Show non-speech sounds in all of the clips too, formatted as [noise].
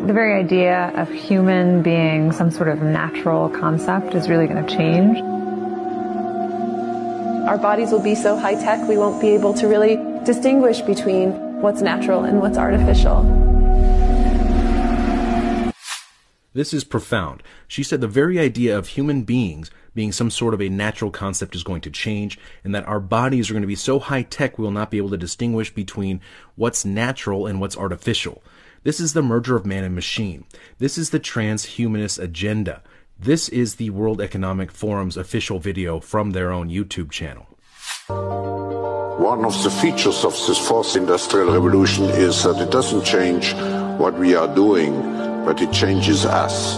the very idea of human being some sort of natural concept is really going to change. Our bodies will be so high tech, we won't be able to really distinguish between what's natural and what's artificial. This is profound. She said the very idea of human beings being some sort of a natural concept is going to change, and that our bodies are going to be so high tech we will not be able to distinguish between what's natural and what's artificial. This is the merger of man and machine. This is the transhumanist agenda. This is the World Economic Forum's official video from their own YouTube channel. One of the features of this fourth industrial revolution is that it doesn't change what we are doing, but it changes us.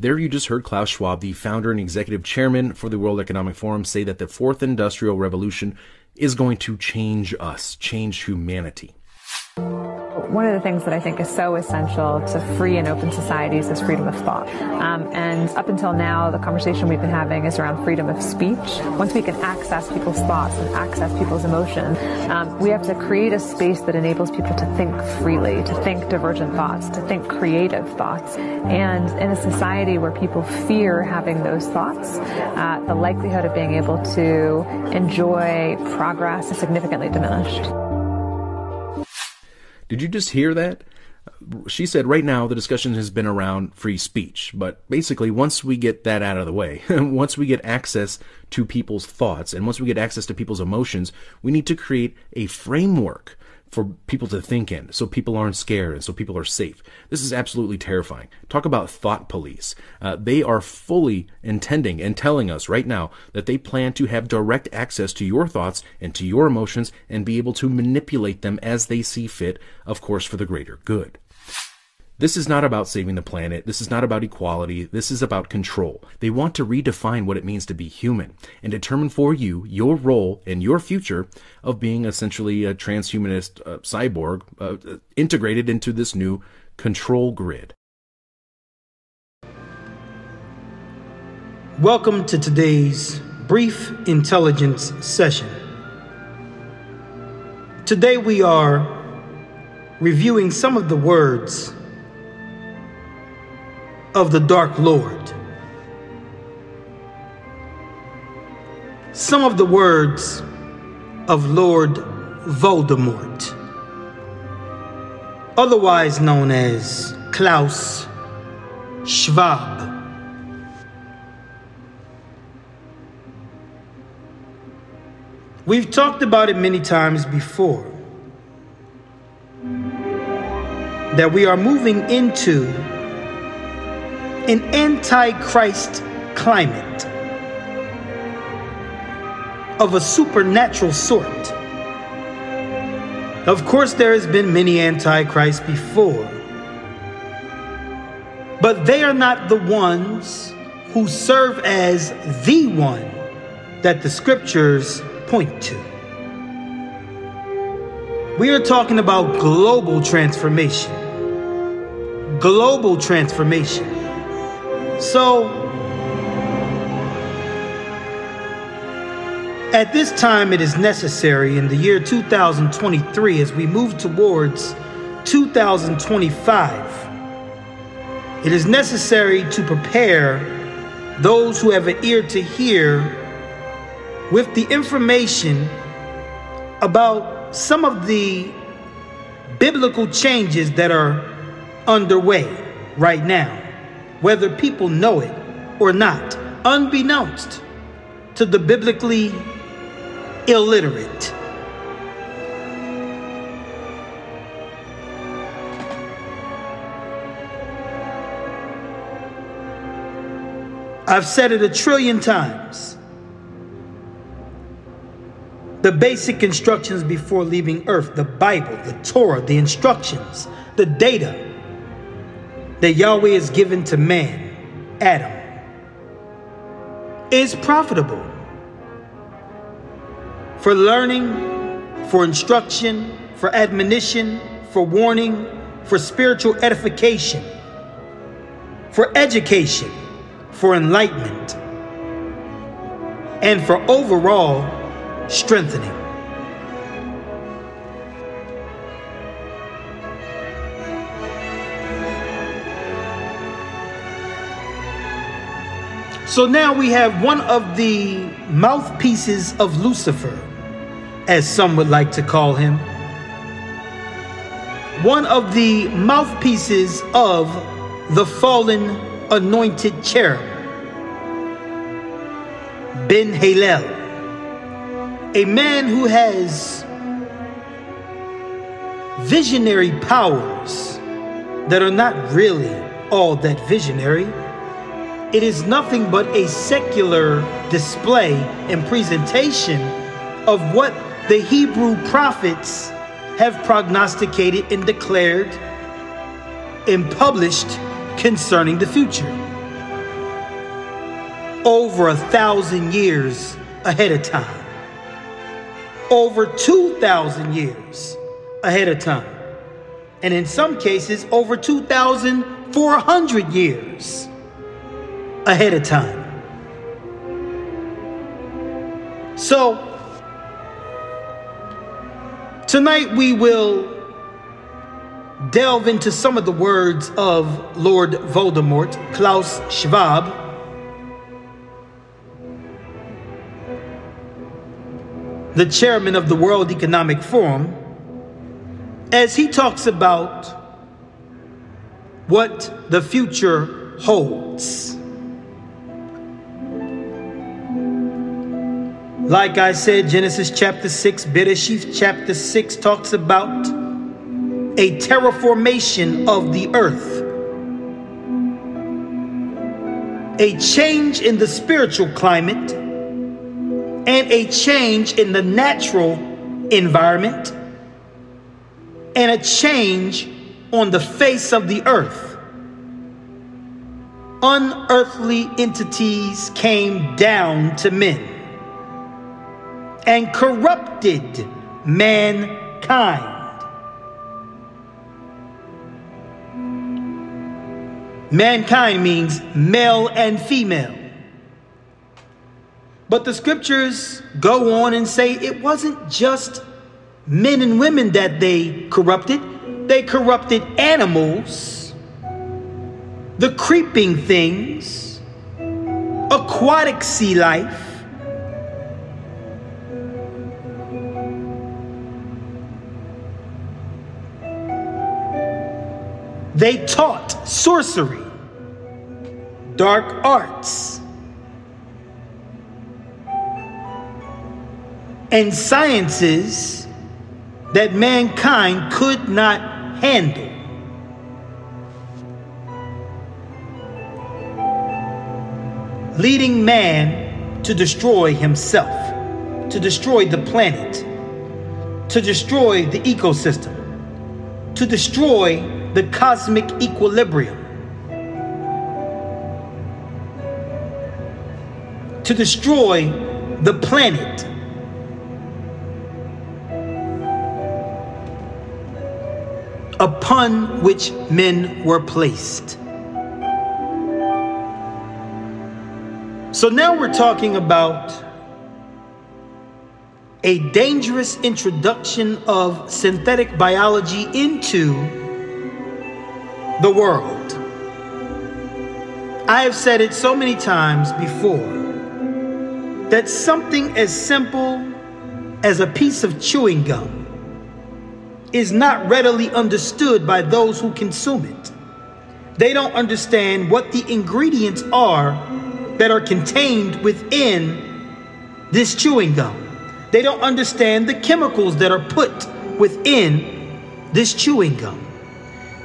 There you just heard Klaus Schwab, the founder and executive chairman for the World Economic Forum, say that the fourth industrial revolution is going to change us, change humanity. One of the things that I think is so essential to free and open societies is freedom of thought. Um, and up until now, the conversation we've been having is around freedom of speech. Once we can access people's thoughts and access people's emotion, um, we have to create a space that enables people to think freely, to think divergent thoughts, to think creative thoughts. And in a society where people fear having those thoughts, uh, the likelihood of being able to enjoy progress is significantly diminished. Did you just hear that? She said right now the discussion has been around free speech, but basically once we get that out of the way, [laughs] once we get access to people's thoughts and once we get access to people's emotions, we need to create a framework for people to think in so people aren't scared and so people are safe. This is absolutely terrifying. Talk about thought police. Uh, they are fully intending and telling us right now that they plan to have direct access to your thoughts and to your emotions and be able to manipulate them as they see fit, of course, for the greater good. This is not about saving the planet. This is not about equality. This is about control. They want to redefine what it means to be human and determine for you your role and your future of being essentially a transhumanist uh, cyborg uh, integrated into this new control grid. Welcome to today's brief intelligence session. Today we are reviewing some of the words of the Dark Lord. Some of the words of Lord Voldemort, otherwise known as Klaus Schwab. We've talked about it many times before that we are moving into an antichrist climate of a supernatural sort. Of course, there has been many antichrists before, but they are not the ones who serve as the one that the scriptures point to. We are talking about global transformation. Global transformation. So, at this time, it is necessary in the year 2023, as we move towards 2025, it is necessary to prepare those who have an ear to hear with the information about some of the biblical changes that are underway right now whether people know it or not, unbeknownst to the biblically illiterate. I've said it a trillion times. The basic instructions before leaving earth, the Bible, the Torah, the instructions, the data that Yahweh has given to man, Adam, is profitable for learning, for instruction, for admonition, for warning, for spiritual edification, for education, for enlightenment, and for overall strengthening. So now we have one of the mouthpieces of Lucifer, as some would like to call him. One of the mouthpieces of the fallen anointed cherub, Ben Halel, a man who has visionary powers that are not really all that visionary. It is nothing but a secular display and presentation of what the Hebrew prophets have prognosticated and declared and published concerning the future. Over a thousand years ahead of time. Over 2,000 years ahead of time. And in some cases, over 2,400 years ahead of time. So, tonight we will delve into some of the words of Lord Voldemort, Klaus Schwab. The chairman of the World Economic Forum, as he talks about what the future holds. Like I said, Genesis chapter 6, Bereshith chapter 6 talks about a terraformation of the earth, a change in the spiritual climate, and a change in the natural environment, and a change on the face of the earth. Unearthly entities came down to men and corrupted mankind. Mankind means male and female. But the scriptures go on and say it wasn't just men and women that they corrupted, they corrupted animals, the creeping things, aquatic sea life, They taught sorcery, dark arts, and sciences that mankind could not handle. Leading man to destroy himself, to destroy the planet, to destroy the ecosystem, to destroy the cosmic equilibrium. To destroy the planet. Upon which men were placed. So now we're talking about a dangerous introduction of synthetic biology into the world. I have said it so many times before that something as simple as a piece of chewing gum is not readily understood by those who consume it. They don't understand what the ingredients are that are contained within this chewing gum. They don't understand the chemicals that are put within this chewing gum.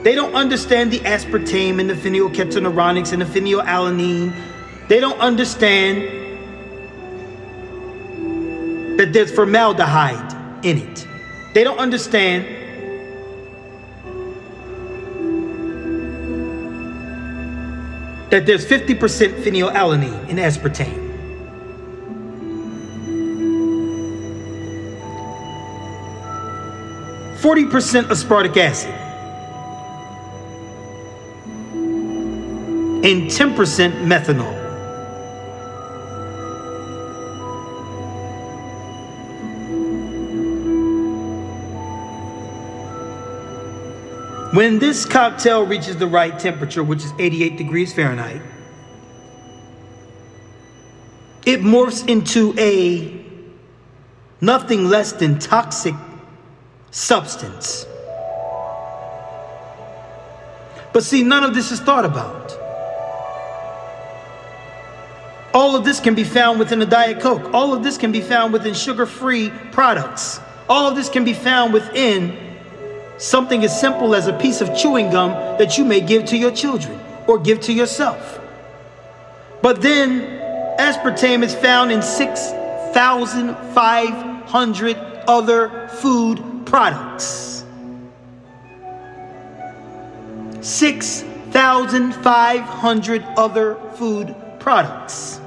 They don't understand the aspartame and the phenylketonuronics and the phenylalanine. They don't understand that there's formaldehyde in it. They don't understand that there's 50% phenylalanine in aspartame. Forty percent aspartic acid. And 10% methanol. When this cocktail reaches the right temperature, which is 88 degrees Fahrenheit, it morphs into a nothing less than toxic substance. But see, none of this is thought about. All of this can be found within a Diet Coke. All of this can be found within sugar free products. All of this can be found within something as simple as a piece of chewing gum that you may give to your children or give to yourself. But then, aspartame is found in 6,500 other food products. 6,500 other food products.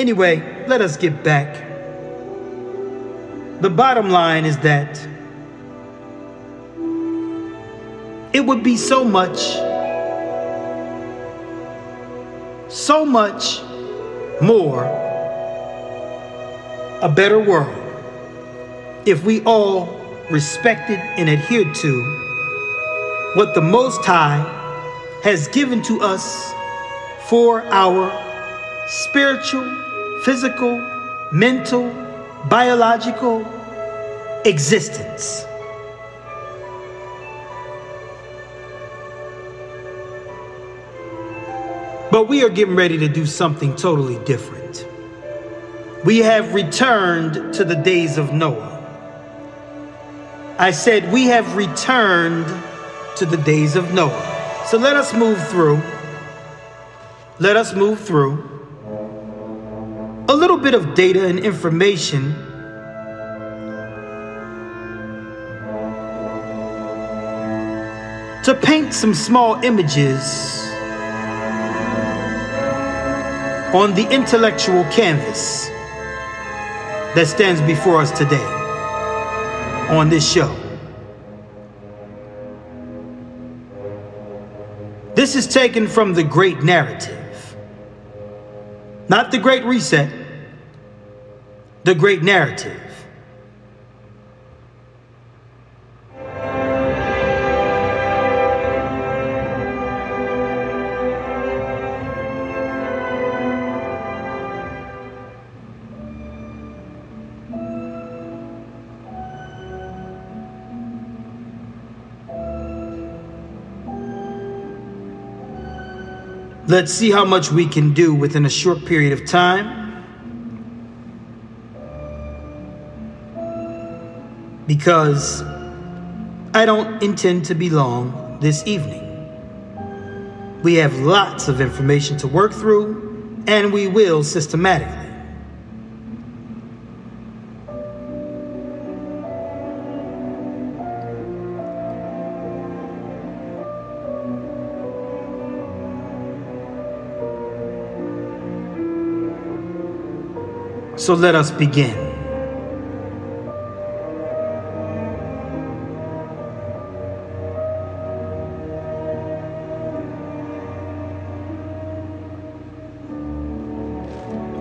Anyway, let us get back. The bottom line is that it would be so much, so much more a better world if we all respected and adhered to what the Most High has given to us for our spiritual physical, mental, biological existence. But we are getting ready to do something totally different. We have returned to the days of Noah. I said, we have returned to the days of Noah. So let us move through. Let us move through a little bit of data and information to paint some small images on the intellectual canvas that stands before us today on this show. This is taken from the Great Narrative, not the Great Reset, the great narrative. Let's see how much we can do within a short period of time. Because I don't intend to be long this evening. We have lots of information to work through, and we will systematically. So let us begin.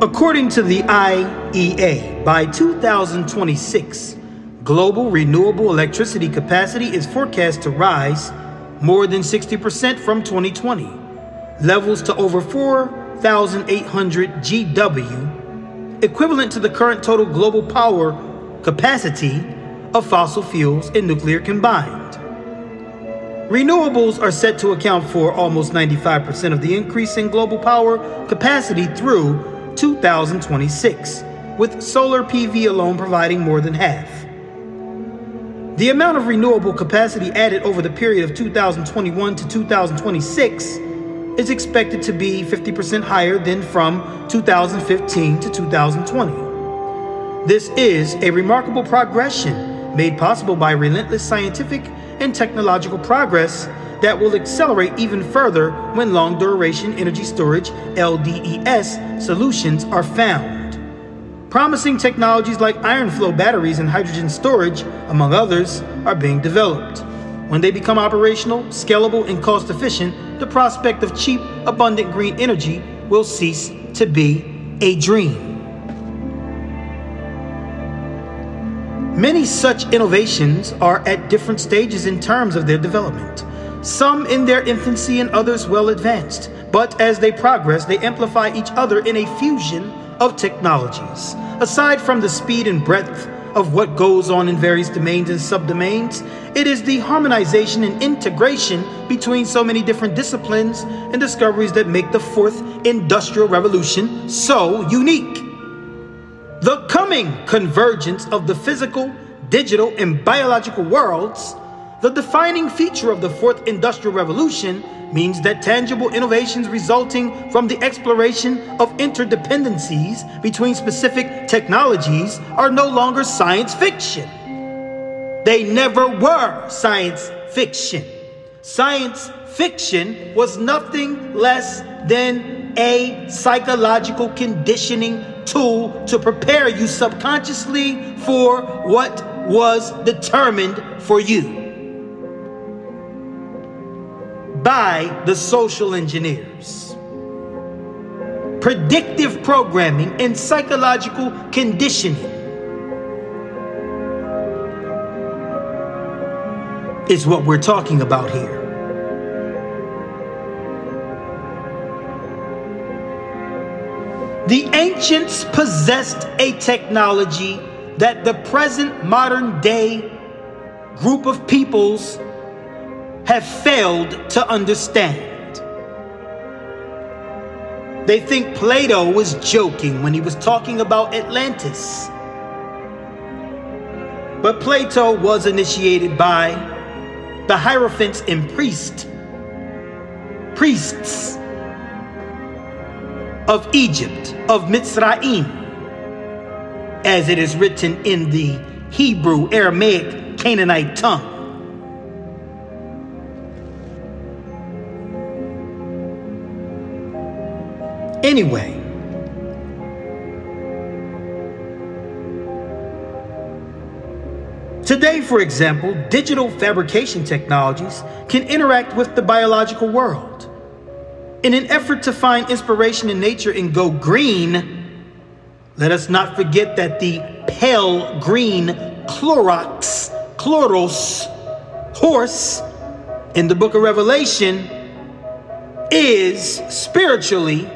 According to the IEA, by 2026, global renewable electricity capacity is forecast to rise more than 60% from 2020, levels to over 4,800 GW, equivalent to the current total global power capacity of fossil fuels and nuclear combined. Renewables are set to account for almost 95% of the increase in global power capacity through 2026, with solar PV alone providing more than half. The amount of renewable capacity added over the period of 2021 to 2026 is expected to be 50% higher than from 2015 to 2020. This is a remarkable progression made possible by relentless scientific and technological progress that will accelerate even further when long duration energy storage LDES solutions are found. Promising technologies like iron flow batteries and hydrogen storage, among others, are being developed. When they become operational, scalable, and cost efficient, the prospect of cheap, abundant green energy will cease to be a dream. Many such innovations are at different stages in terms of their development. Some in their infancy and others well advanced. But as they progress, they amplify each other in a fusion of technologies. Aside from the speed and breadth of what goes on in various domains and subdomains, it is the harmonization and integration between so many different disciplines and discoveries that make the fourth industrial revolution so unique. The coming convergence of the physical, digital, and biological worlds, the defining feature of the fourth industrial revolution, means that tangible innovations resulting from the exploration of interdependencies between specific technologies are no longer science fiction. They never were science fiction. Science fiction was nothing less than a psychological conditioning tool to prepare you subconsciously for what was determined for you by the social engineers. Predictive programming and psychological conditioning is what we're talking about here. The ancients possessed a technology that the present modern day group of peoples have failed to understand. They think Plato was joking when he was talking about Atlantis. But Plato was initiated by the Hierophants and priest, priests of Egypt, of Mitzrayim, as it is written in the Hebrew, Aramaic, Canaanite tongue. Anyway, Today, for example, digital fabrication technologies can interact with the biological world. In an effort to find inspiration in nature and go green, let us not forget that the pale green Clorox, chloros, horse in the book of Revelation is spiritually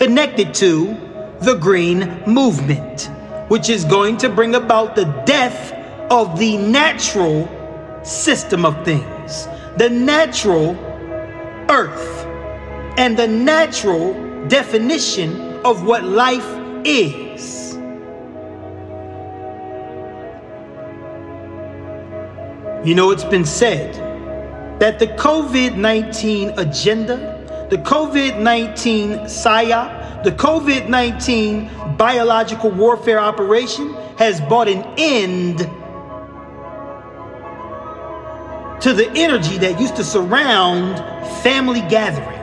connected to the green movement, which is going to bring about the death of the natural system of things, the natural earth, and the natural definition of what life is. You know, it's been said that the COVID 19 agenda the COVID 19 PSYOP, the COVID 19 biological warfare operation has brought an end to the energy that used to surround family gathering.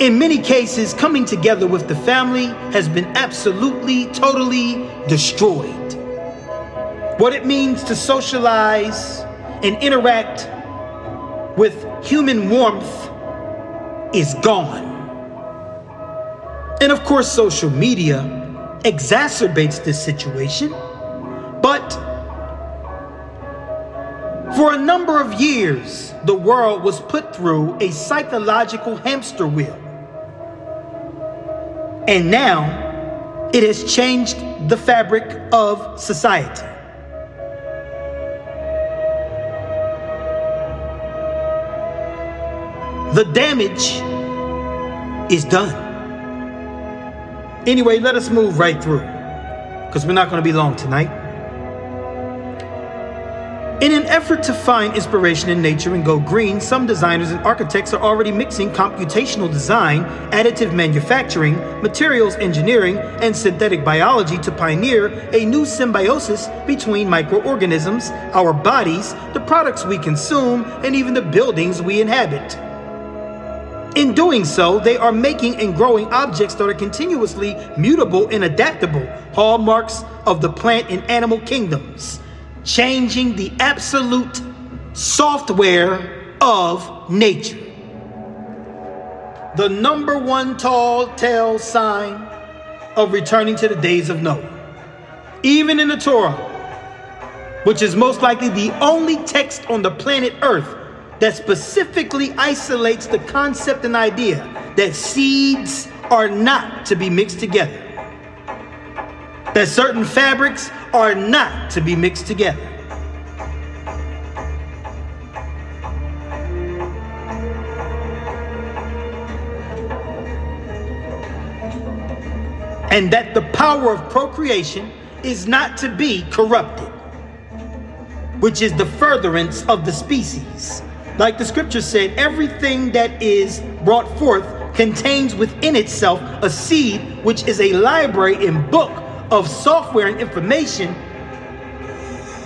In many cases, coming together with the family has been absolutely, totally destroyed. What it means to socialize and interact with human warmth is gone. And of course, social media exacerbates this situation. But for a number of years, the world was put through a psychological hamster wheel. And now it has changed the fabric of society. The damage is done. Anyway, let us move right through because we're not going to be long tonight. In an effort to find inspiration in nature and go green, some designers and architects are already mixing computational design, additive manufacturing, materials engineering, and synthetic biology to pioneer a new symbiosis between microorganisms, our bodies, the products we consume, and even the buildings we inhabit. In doing so, they are making and growing objects that are continuously mutable and adaptable, hallmarks of the plant and animal kingdoms, changing the absolute software of nature. The number one tall tale sign of returning to the days of Noah. Even in the Torah, which is most likely the only text on the planet Earth that specifically isolates the concept and idea that seeds are not to be mixed together, that certain fabrics are not to be mixed together. And that the power of procreation is not to be corrupted, which is the furtherance of the species. Like the scripture said, everything that is brought forth contains within itself a seed, which is a library and book of software and information,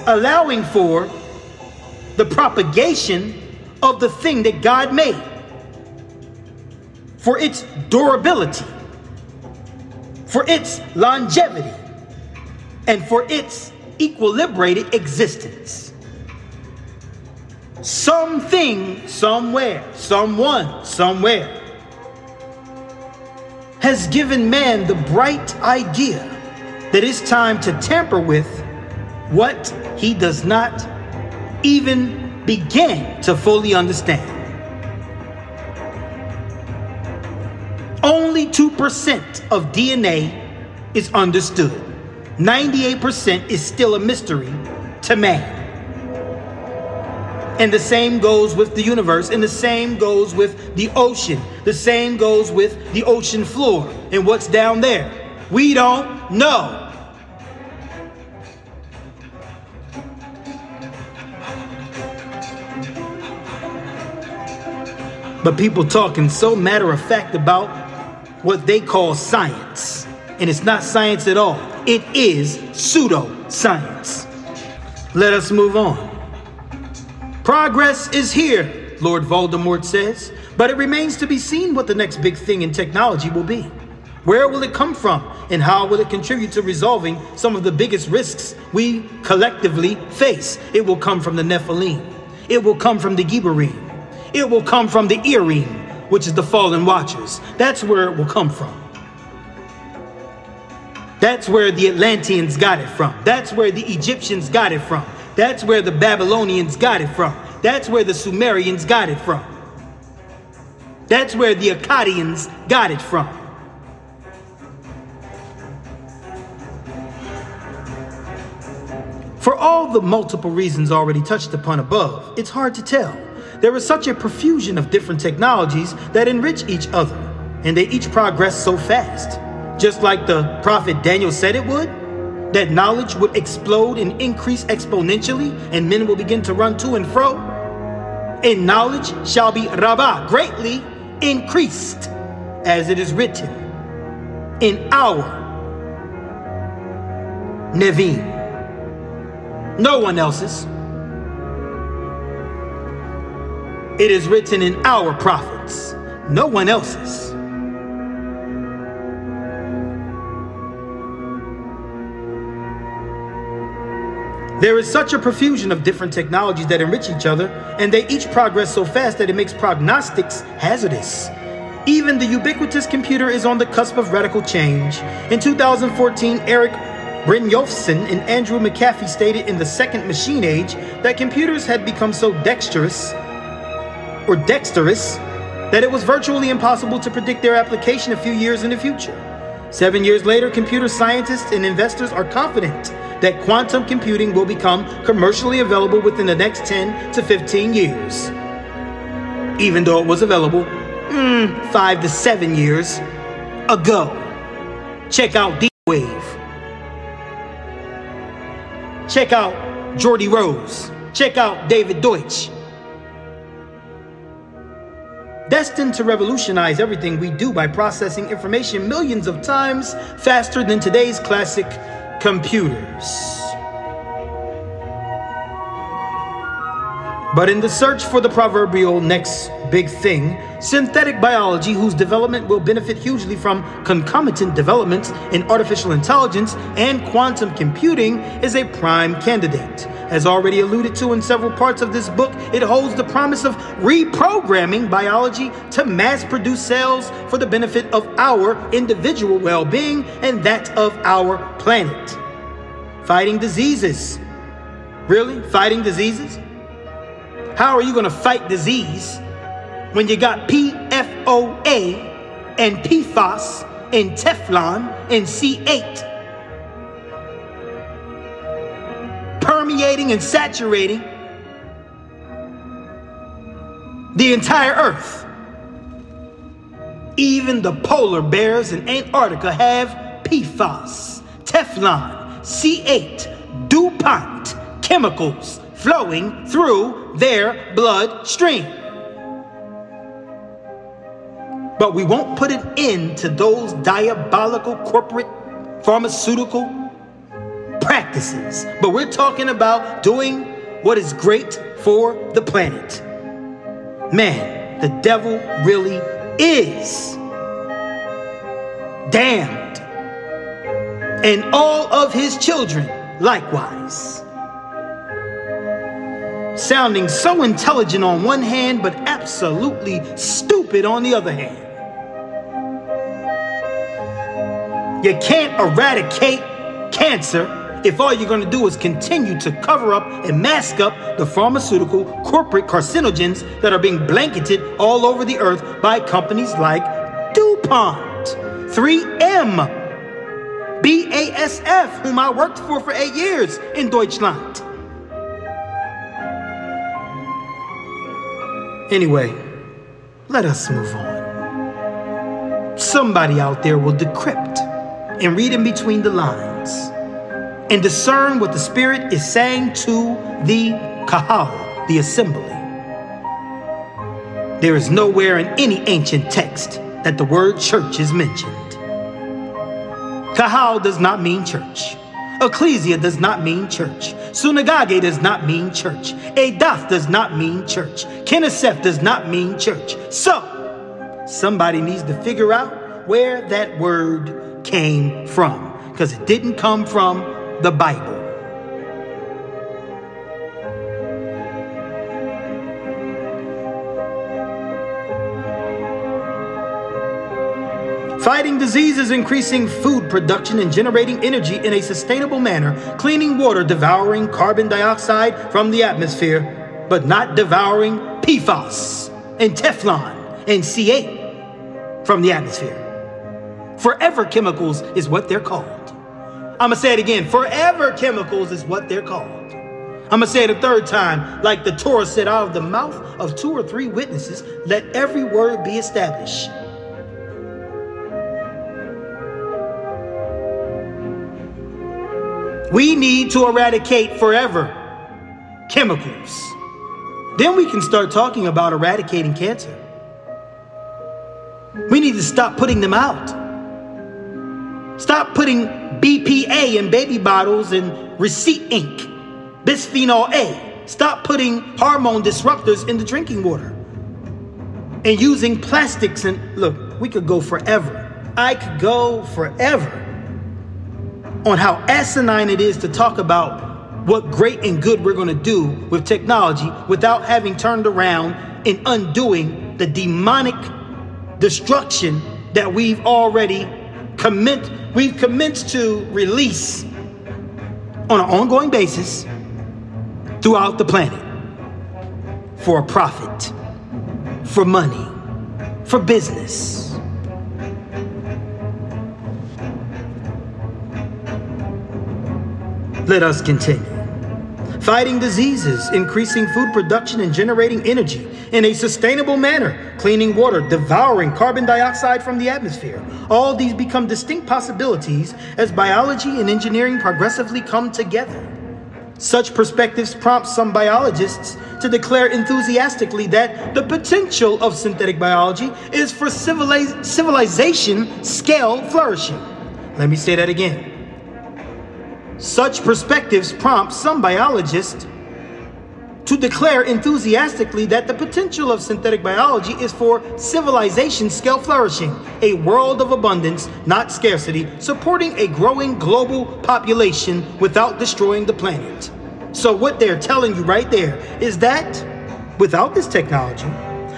allowing for the propagation of the thing that God made for its durability, for its longevity, and for its equilibrated existence. Something, somewhere, someone, somewhere has given man the bright idea that it's time to tamper with what he does not even begin to fully understand. Only 2% of DNA is understood. 98% is still a mystery to man. And the same goes with the universe, and the same goes with the ocean. The same goes with the ocean floor and what's down there. We don't know. But people talking so matter of fact about what they call science. And it's not science at all, it is pseudoscience. Let us move on. Progress is here, Lord Voldemort says, but it remains to be seen what the next big thing in technology will be. Where will it come from, and how will it contribute to resolving some of the biggest risks we collectively face? It will come from the Nephilim. It will come from the Gibborim. It will come from the Erim, which is the fallen watchers. That's where it will come from. That's where the Atlanteans got it from. That's where the Egyptians got it from. That's where the Babylonians got it from. That's where the Sumerians got it from. That's where the Akkadians got it from. For all the multiple reasons already touched upon above, it's hard to tell. There is such a profusion of different technologies that enrich each other, and they each progress so fast. Just like the prophet Daniel said it would, that knowledge would explode and increase exponentially, and men will begin to run to and fro. And knowledge shall be rabbah, greatly increased, as it is written in our Nevim. No one else's. It is written in our prophets, no one else's. There is such a profusion of different technologies that enrich each other, and they each progress so fast that it makes prognostics hazardous. Even the ubiquitous computer is on the cusp of radical change. In 2014, Eric Brynjolfsson and Andrew McAfee stated in the second machine age that computers had become so dexterous or dexterous that it was virtually impossible to predict their application a few years in the future. Seven years later, computer scientists and investors are confident that quantum computing will become commercially available within the next 10 to 15 years. Even though it was available mm, five to seven years ago. Check out D Wave. Check out Geordie Rose. Check out David Deutsch. Destined to revolutionize everything we do by processing information millions of times faster than today's classic computers. But in the search for the proverbial next big thing, synthetic biology, whose development will benefit hugely from concomitant developments in artificial intelligence and quantum computing, is a prime candidate. As already alluded to in several parts of this book, it holds the promise of reprogramming biology to mass produce cells for the benefit of our individual well being and that of our planet. Fighting diseases, Really? Fighting diseases? How are you going to fight disease when you got PFOA and PFAS and Teflon and C8 permeating and saturating the entire earth? Even the polar bears in Antarctica have PFAS, Teflon, C8, DuPont chemicals flowing through their bloodstream. But we won't put an end to those diabolical corporate pharmaceutical practices. But we're talking about doing what is great for the planet. Man, the devil really is damned. And all of his children likewise. Sounding so intelligent on one hand, but absolutely stupid on the other hand. You can't eradicate cancer if all you're going to do is continue to cover up and mask up the pharmaceutical corporate carcinogens that are being blanketed all over the earth by companies like DuPont, 3M, BASF, whom I worked for for eight years in Deutschland. Anyway, let us move on. Somebody out there will decrypt and read in between the lines and discern what the Spirit is saying to the Kahal, the assembly. There is nowhere in any ancient text that the word church is mentioned. Kahal does not mean church. Ecclesia does not mean church. Synagogue does not mean church. Adath does not mean church. Knesset does not mean church. So, somebody needs to figure out where that word came from because it didn't come from the Bible. Fighting diseases, increasing food production, and generating energy in a sustainable manner, cleaning water, devouring carbon dioxide from the atmosphere, but not devouring PFAS and Teflon and C8 from the atmosphere. Forever chemicals is what they're called. I'm gonna say it again. Forever chemicals is what they're called. I'm gonna say it a third time. Like the Torah said, out of the mouth of two or three witnesses, let every word be established. We need to eradicate forever chemicals. Then we can start talking about eradicating cancer. We need to stop putting them out. Stop putting BPA in baby bottles and receipt ink, bisphenol A. Stop putting hormone disruptors in the drinking water and using plastics. And look, we could go forever. I could go forever on how asinine it is to talk about what great and good we're going to do with technology without having turned around and undoing the demonic destruction that we've already commit, we've commenced to release on an ongoing basis throughout the planet for a profit, for money, for business. Let us continue. Fighting diseases, increasing food production, and generating energy in a sustainable manner, cleaning water, devouring carbon dioxide from the atmosphere. All these become distinct possibilities as biology and engineering progressively come together. Such perspectives prompt some biologists to declare enthusiastically that the potential of synthetic biology is for civiliz- civilization scale flourishing. Let me say that again. Such perspectives prompt some biologists to declare enthusiastically that the potential of synthetic biology is for civilization scale flourishing, a world of abundance, not scarcity, supporting a growing global population without destroying the planet. So, what they're telling you right there is that without this technology,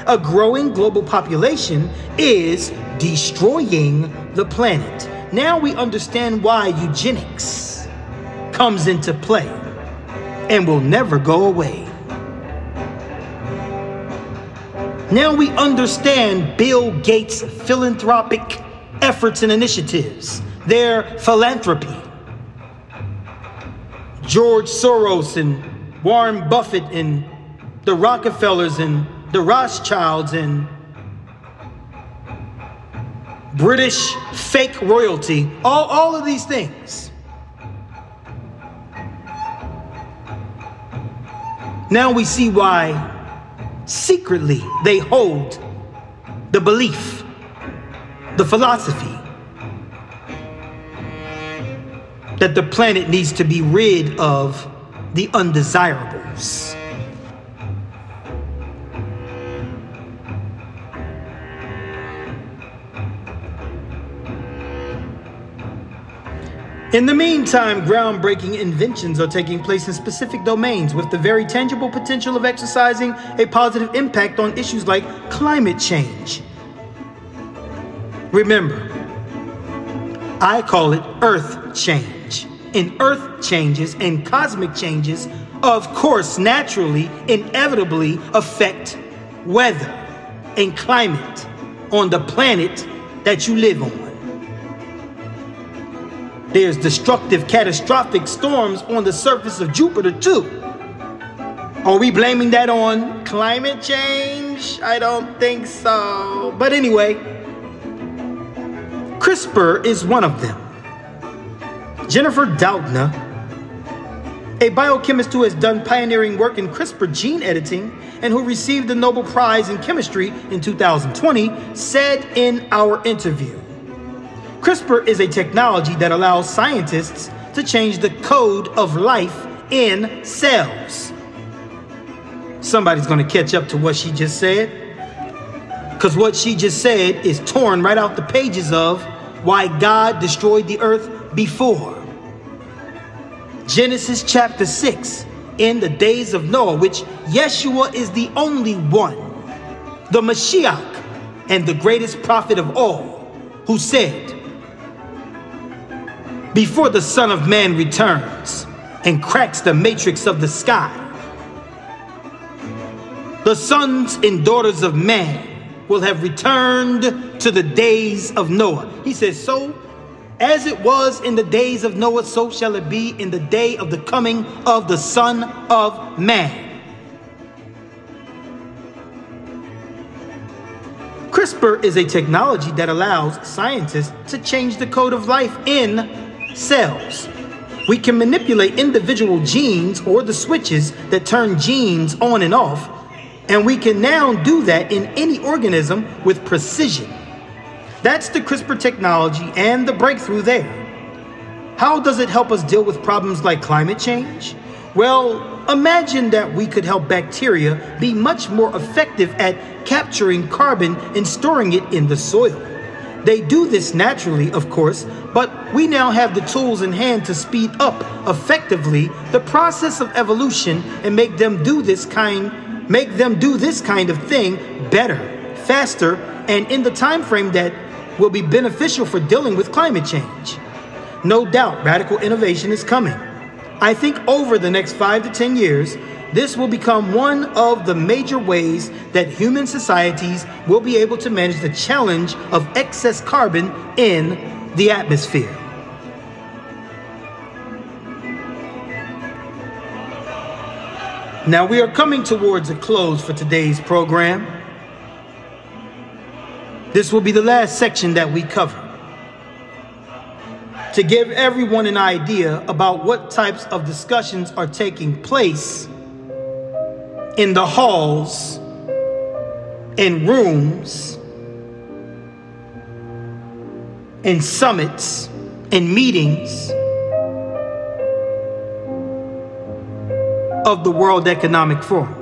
a growing global population is destroying the planet. Now we understand why eugenics comes into play. and will never go away. Now we understand Bill Gates' philanthropic efforts and initiatives, their philanthropy. George Soros and Warren Buffett and the Rockefellers and the Rothschilds and British fake royalty, all, all of these things. Now we see why secretly they hold the belief, the philosophy that the planet needs to be rid of the undesirables. In the meantime, groundbreaking inventions are taking place in specific domains with the very tangible potential of exercising a positive impact on issues like climate change. Remember, I call it earth change. And earth changes and cosmic changes, of course, naturally, inevitably affect weather and climate on the planet that you live on. There's destructive, catastrophic storms on the surface of Jupiter, too. Are we blaming that on climate change? I don't think so. But anyway, CRISPR is one of them. Jennifer Doudna, a biochemist who has done pioneering work in CRISPR gene editing and who received the Nobel Prize in Chemistry in 2020, said in our interview CRISPR is a technology that allows scientists to change the code of life in cells. Somebody's going to catch up to what she just said. Because what she just said is torn right out the pages of why God destroyed the earth before. Genesis chapter 6, in the days of Noah, which Yeshua is the only one, the Mashiach, and the greatest prophet of all, who said, before the Son of Man returns and cracks the matrix of the sky. The sons and daughters of man will have returned to the days of Noah. He says, So as it was in the days of Noah, so shall it be in the day of the coming of the Son of Man. CRISPR is a technology that allows scientists to change the code of life in cells. We can manipulate individual genes or the switches that turn genes on and off, and we can now do that in any organism with precision. That's the CRISPR technology and the breakthrough there. How does it help us deal with problems like climate change? Well, imagine that we could help bacteria be much more effective at capturing carbon and storing it in the soil. They do this naturally, of course, but we now have the tools in hand to speed up effectively the process of evolution and make them do this kind make them do this kind of thing better, faster, and in the time frame that will be beneficial for dealing with climate change. No doubt radical innovation is coming. I think over the next 5 to 10 years, this will become one of the major ways that human societies will be able to manage the challenge of excess carbon in the atmosphere. Now we are coming towards a close for today's program. This will be the last section that we cover. To give everyone an idea about what types of discussions are taking place in the halls, in rooms, in summits, in meetings of the World Economic Forum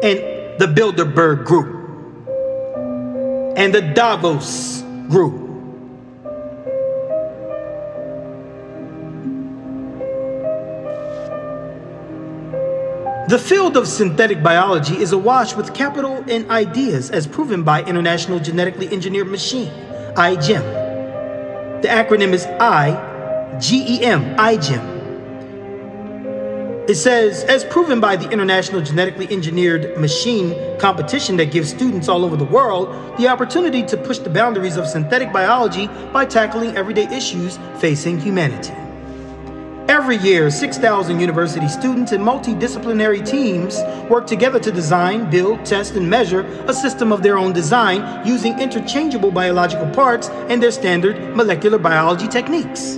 and the Bilderberg Group and the Davos Group The field of synthetic biology is awash with capital and ideas as proven by International Genetically Engineered Machine, IGEM. The acronym is IGEM, IGEM. It says, as proven by the international genetically engineered machine competition that gives students all over the world the opportunity to push the boundaries of synthetic biology by tackling everyday issues facing humanity. Every year, 6,000 university students and multidisciplinary teams work together to design, build, test, and measure a system of their own design using interchangeable biological parts and their standard molecular biology techniques.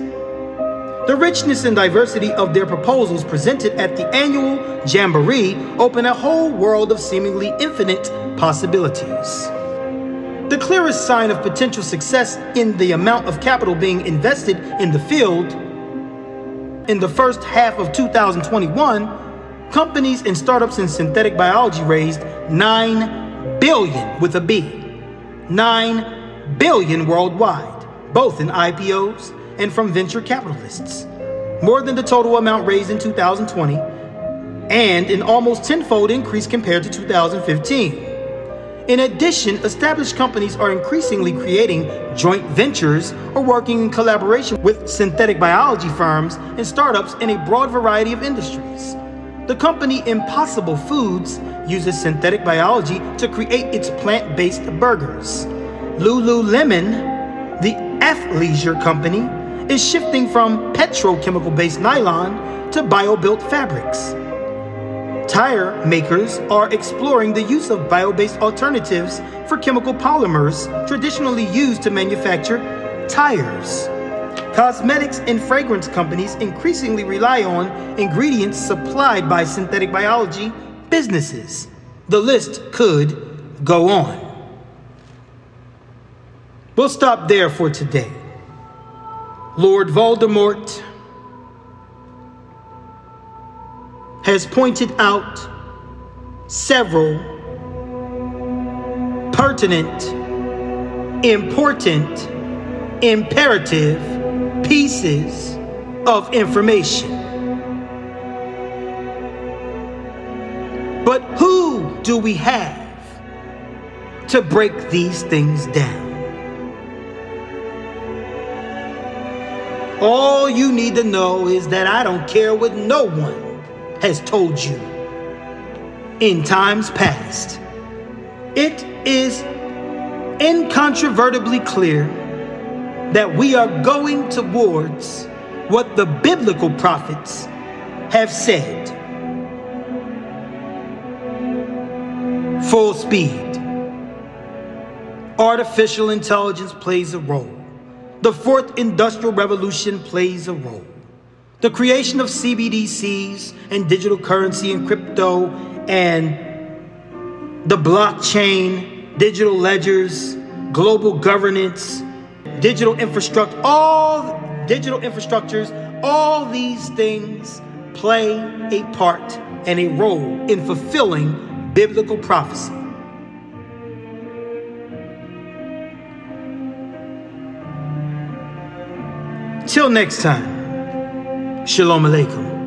The richness and diversity of their proposals presented at the annual Jamboree open a whole world of seemingly infinite possibilities. The clearest sign of potential success in the amount of capital being invested in the field in the first half of 2021, companies and startups in synthetic biology raised 9 billion with a B. 9 billion worldwide, both in IPOs and from venture capitalists. More than the total amount raised in 2020 and an almost tenfold increase compared to 2015. In addition, established companies are increasingly creating joint ventures or working in collaboration with synthetic biology firms and startups in a broad variety of industries. The company Impossible Foods uses synthetic biology to create its plant based burgers. Lululemon, the athleisure company, is shifting from petrochemical based nylon to bio built fabrics. Tire makers are exploring the use of bio based alternatives for chemical polymers traditionally used to manufacture tires. Cosmetics and fragrance companies increasingly rely on ingredients supplied by synthetic biology businesses. The list could go on. We'll stop there for today. Lord Voldemort has pointed out several pertinent, important, imperative pieces of information. But who do we have to break these things down? All you need to know is that I don't care what no one has told you in times past. It is incontrovertibly clear that we are going towards what the biblical prophets have said. Full speed. Artificial intelligence plays a role. The fourth industrial revolution plays a role. The creation of CBDCs and digital currency and crypto and the blockchain, digital ledgers, global governance, digital infrastructure, all digital infrastructures, all these things play a part and a role in fulfilling biblical prophecy. Till next time. Shalom Aleichem.